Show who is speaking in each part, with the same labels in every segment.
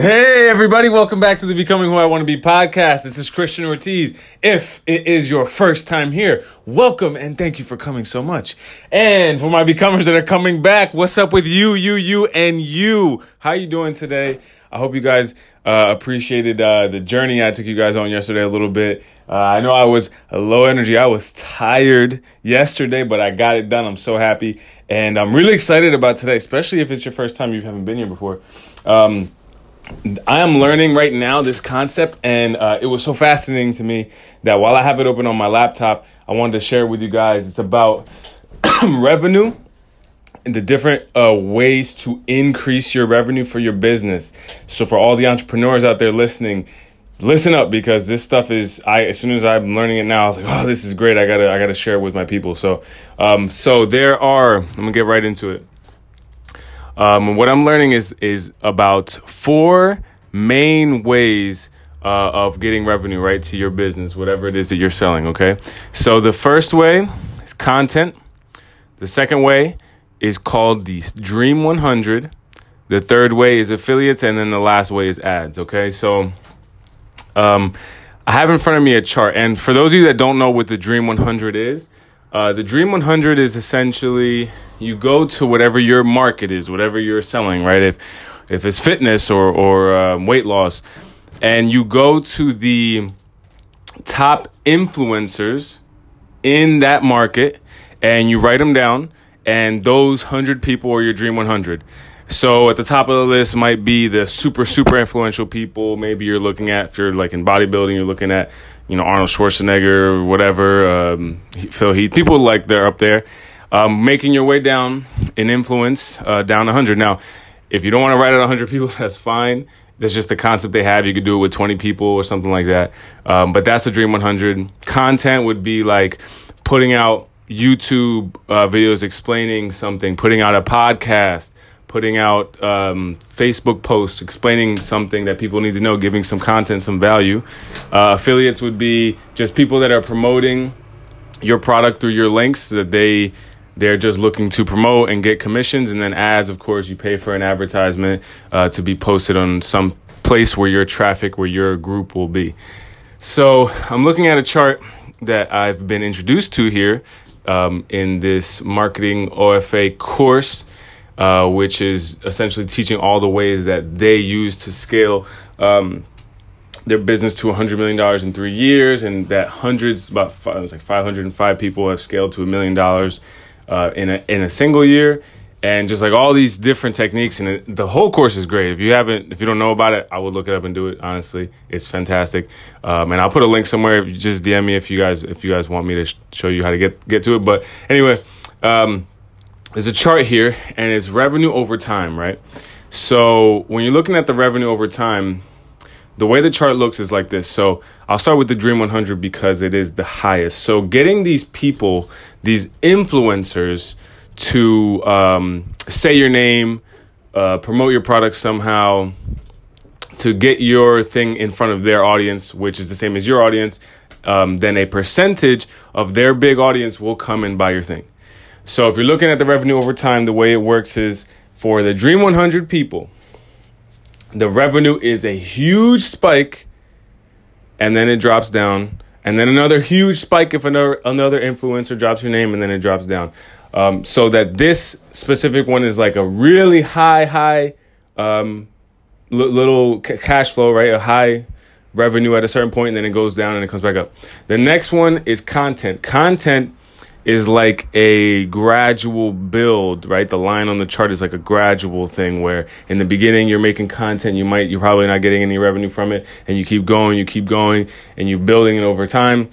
Speaker 1: Hey, everybody, welcome back to the Becoming Who I Want to Be podcast. This is Christian Ortiz. If it is your first time here, welcome and thank you for coming so much. And for my becomers that are coming back, what's up with you, you, you, and you? How are you doing today? I hope you guys uh, appreciated uh, the journey I took you guys on yesterday a little bit. Uh, I know I was low energy. I was tired yesterday, but I got it done. I'm so happy. And I'm really excited about today, especially if it's your first time you haven't been here before. Um, I am learning right now this concept, and uh, it was so fascinating to me that while I have it open on my laptop, I wanted to share with you guys. It's about revenue and the different uh, ways to increase your revenue for your business. So, for all the entrepreneurs out there listening, listen up because this stuff is. I as soon as I'm learning it now, I was like, oh, this is great. I gotta I gotta share it with my people. So, um, so there are. I'm gonna get right into it. Um, what I'm learning is is about four main ways uh, of getting revenue right to your business, whatever it is that you're selling. Okay, so the first way is content. The second way is called the Dream 100. The third way is affiliates, and then the last way is ads. Okay, so um, I have in front of me a chart, and for those of you that don't know what the Dream 100 is, uh, the Dream 100 is essentially you go to whatever your market is, whatever you're selling, right? If if it's fitness or or um, weight loss, and you go to the top influencers in that market, and you write them down, and those hundred people are your Dream 100. So at the top of the list might be the super super influential people. Maybe you're looking at if you're like in bodybuilding, you're looking at you know Arnold Schwarzenegger or whatever, um, Phil Heath. People like they're up there, um, making your way down in influence uh, down 100. Now, if you don't want to write out 100 people, that's fine. That's just the concept they have. You could do it with 20 people or something like that. Um, but that's the Dream 100. Content would be like putting out YouTube uh, videos explaining something, putting out a podcast, putting out um, Facebook posts explaining something that people need to know, giving some content, some value. Uh, affiliates would be just people that are promoting your product through your links that they they're just looking to promote and get commissions. And then ads of course you pay for an advertisement uh, to be posted on some place where your traffic where your group will be. So i'm looking at a chart that i've been introduced to here um, in this marketing ofa course uh, which is essentially teaching all the ways that they use to scale um, their business to $100 million in three years, and that hundreds, about five, it like 505 people have scaled to a million dollars uh, in a in a single year, and just like all these different techniques, and the whole course is great. If you haven't, if you don't know about it, I would look it up and do it. Honestly, it's fantastic, um, and I'll put a link somewhere. If you just DM me if you guys if you guys want me to sh- show you how to get get to it. But anyway. Um, there's a chart here and it's revenue over time, right? So when you're looking at the revenue over time, the way the chart looks is like this. So I'll start with the Dream 100 because it is the highest. So getting these people, these influencers, to um, say your name, uh, promote your product somehow, to get your thing in front of their audience, which is the same as your audience, um, then a percentage of their big audience will come and buy your thing. So if you're looking at the revenue over time, the way it works is for the Dream 100 people, the revenue is a huge spike and then it drops down. And then another huge spike if another another influencer drops your name and then it drops down. Um, so that this specific one is like a really high high um, l- little c- cash flow right? A high revenue at a certain point and then it goes down and it comes back up. The next one is content. Content is like a gradual build, right? The line on the chart is like a gradual thing where in the beginning you're making content, you might you're probably not getting any revenue from it, and you keep going, you keep going, and you're building it over time.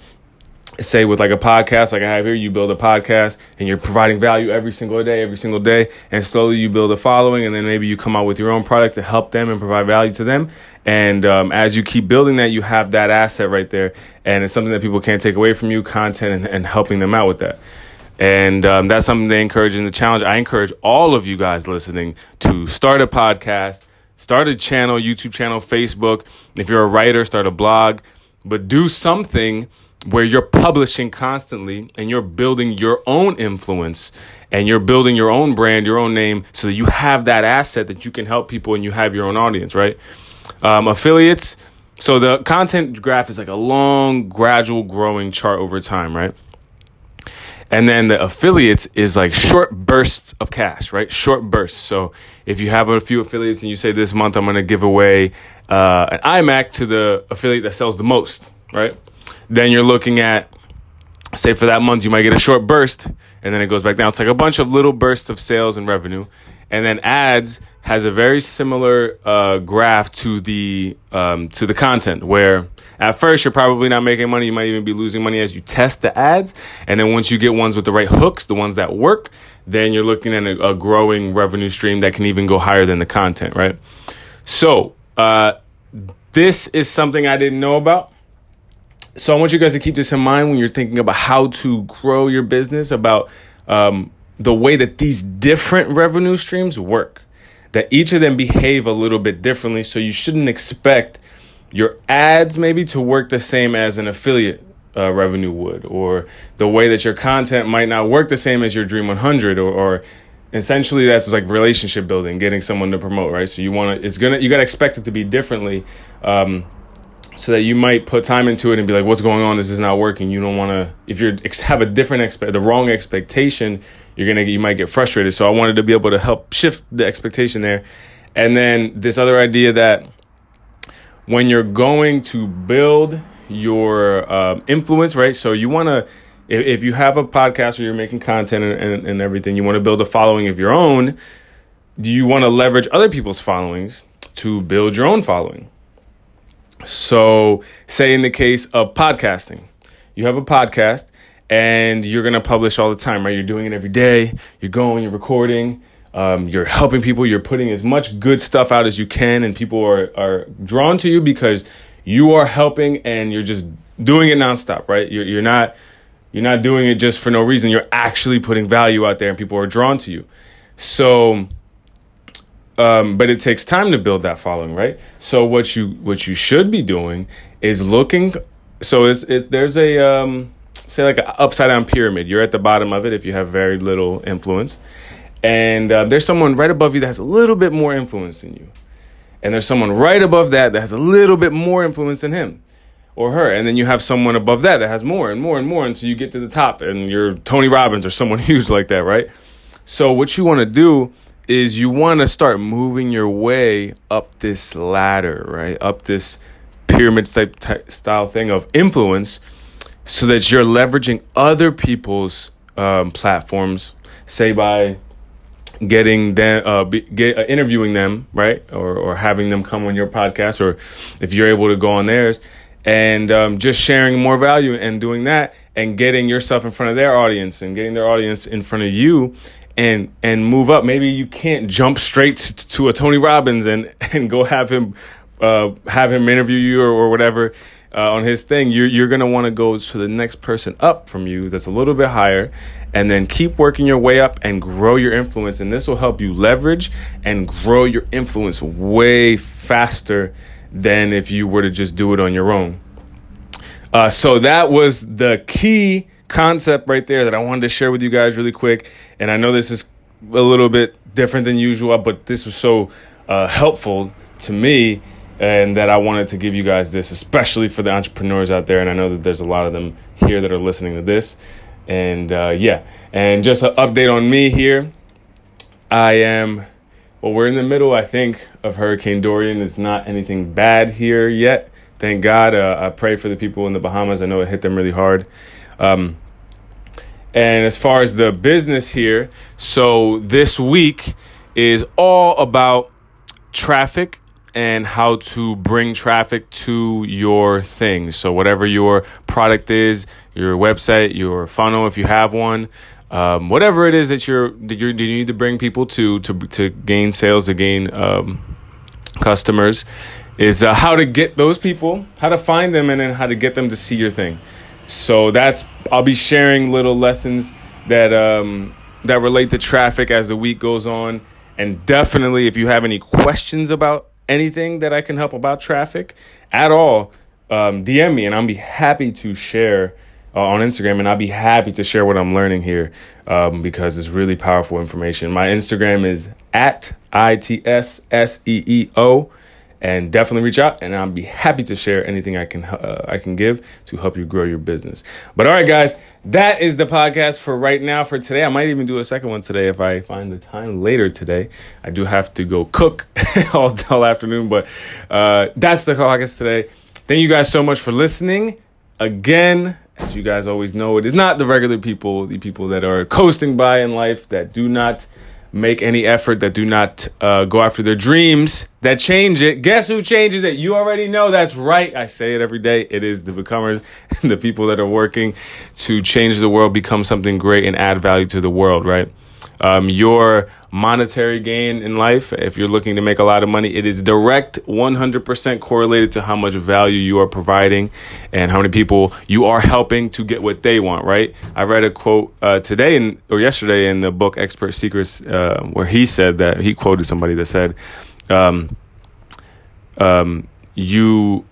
Speaker 1: Say with like a podcast, like I have here, you build a podcast and you're providing value every single day, every single day, and slowly you build a following, and then maybe you come out with your own product to help them and provide value to them, and um, as you keep building that, you have that asset right there. And it's something that people can't take away from you content and, and helping them out with that. And um, that's something they encourage in the challenge. I encourage all of you guys listening to start a podcast, start a channel, YouTube channel, Facebook. If you're a writer, start a blog, but do something where you're publishing constantly and you're building your own influence and you're building your own brand, your own name, so that you have that asset that you can help people and you have your own audience, right? Um, affiliates. So the content graph is like a long, gradual growing chart over time, right? And then the affiliates is like short bursts of cash, right? Short bursts. So if you have a few affiliates and you say this month I'm going to give away uh, an iMac to the affiliate that sells the most, right? Then you're looking at, say for that month, you might get a short burst and then it goes back down. It's like a bunch of little bursts of sales and revenue. And then ads has a very similar uh, graph to the um, to the content where at first you're probably not making money. You might even be losing money as you test the ads. And then once you get ones with the right hooks, the ones that work, then you're looking at a, a growing revenue stream that can even go higher than the content, right? So uh, this is something I didn't know about. So I want you guys to keep this in mind when you're thinking about how to grow your business, about um, the way that these different revenue streams work, that each of them behave a little bit differently. So you shouldn't expect your ads maybe to work the same as an affiliate uh, revenue would, or the way that your content might not work the same as your Dream 100, or, or essentially that's like relationship building, getting someone to promote, right? So you want to, it's gonna, you gotta expect it to be differently. Um, so that you might put time into it and be like, what's going on? This is not working. You don't want to, if you have a different expect, the wrong expectation, you're to, you might get frustrated. So I wanted to be able to help shift the expectation there. And then this other idea that when you're going to build your uh, influence, right? So you want to, if, if, you have a podcast or you're making content and, and, and everything, you want to build a following of your own. Do you want to leverage other people's followings to build your own following? So, say in the case of podcasting, you have a podcast and you're going to publish all the time, right? You're doing it every day. You're going, you're recording, um, you're helping people, you're putting as much good stuff out as you can, and people are, are drawn to you because you are helping and you're just doing it nonstop, right? You're, you're not you're not doing it just for no reason. You're actually putting value out there, and people are drawn to you. So um, but it takes time to build that following, right? So what you what you should be doing is looking. So it, there's a um, say like an upside down pyramid. You're at the bottom of it if you have very little influence, and uh, there's someone right above you that has a little bit more influence than you, and there's someone right above that that has a little bit more influence than him or her, and then you have someone above that that has more and more and more, until you get to the top, and you're Tony Robbins or someone huge like that, right? So what you want to do is you want to start moving your way up this ladder, right? Up this pyramid type, style thing of influence so that you're leveraging other people's um, platforms, say by getting them, uh, be, get, uh, interviewing them, right? Or, or having them come on your podcast, or if you're able to go on theirs and um, just sharing more value and doing that and getting yourself in front of their audience and getting their audience in front of you and and move up. Maybe you can't jump straight to a Tony Robbins and and go have him uh, have him interview you or, or whatever uh, on his thing. You're you're gonna want to go to the next person up from you that's a little bit higher, and then keep working your way up and grow your influence. And this will help you leverage and grow your influence way faster than if you were to just do it on your own. Uh, so that was the key concept right there that I wanted to share with you guys really quick. And I know this is a little bit different than usual, but this was so uh, helpful to me and that I wanted to give you guys this, especially for the entrepreneurs out there. And I know that there's a lot of them here that are listening to this. And uh, yeah, and just an update on me here. I am, well, we're in the middle, I think, of Hurricane Dorian. It's not anything bad here yet. Thank God. Uh, I pray for the people in the Bahamas. I know it hit them really hard. Um, and as far as the business here, so this week is all about traffic and how to bring traffic to your things. So, whatever your product is, your website, your funnel, if you have one, um, whatever it is that you're that you need to bring people to to to gain sales, to gain um, customers, is uh, how to get those people, how to find them, and then how to get them to see your thing. So that's I'll be sharing little lessons that um, that relate to traffic as the week goes on. And definitely, if you have any questions about anything that I can help about traffic at all, um, DM me and I'll be happy to share uh, on Instagram. And I'll be happy to share what I'm learning here um, because it's really powerful information. My Instagram is at I T S S E E O and definitely reach out and I'll be happy to share anything I can uh, I can give to help you grow your business. But all right guys, that is the podcast for right now for today. I might even do a second one today if I find the time later today. I do have to go cook all, all afternoon, but uh, that's the podcast today. Thank you guys so much for listening. Again, as you guys always know, it is not the regular people, the people that are coasting by in life that do not make any effort, that do not uh, go after their dreams, that change it. Guess who changes it? You already know that's right. I say it every day. It is the becomers, the people that are working to change the world, become something great, and add value to the world, right? Um, your monetary gain in life, if you're looking to make a lot of money, it is direct 100% correlated to how much value you are providing and how many people you are helping to get what they want, right? I read a quote uh, today in, or yesterday in the book Expert Secrets uh, where he said that he quoted somebody that said, um, um, you,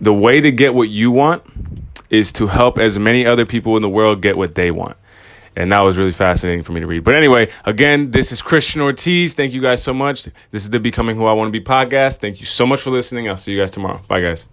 Speaker 1: the way to get what you want is to help as many other people in the world get what they want. And that was really fascinating for me to read. But anyway, again, this is Christian Ortiz. Thank you guys so much. This is the Becoming Who I Want to Be podcast. Thank you so much for listening. I'll see you guys tomorrow. Bye, guys.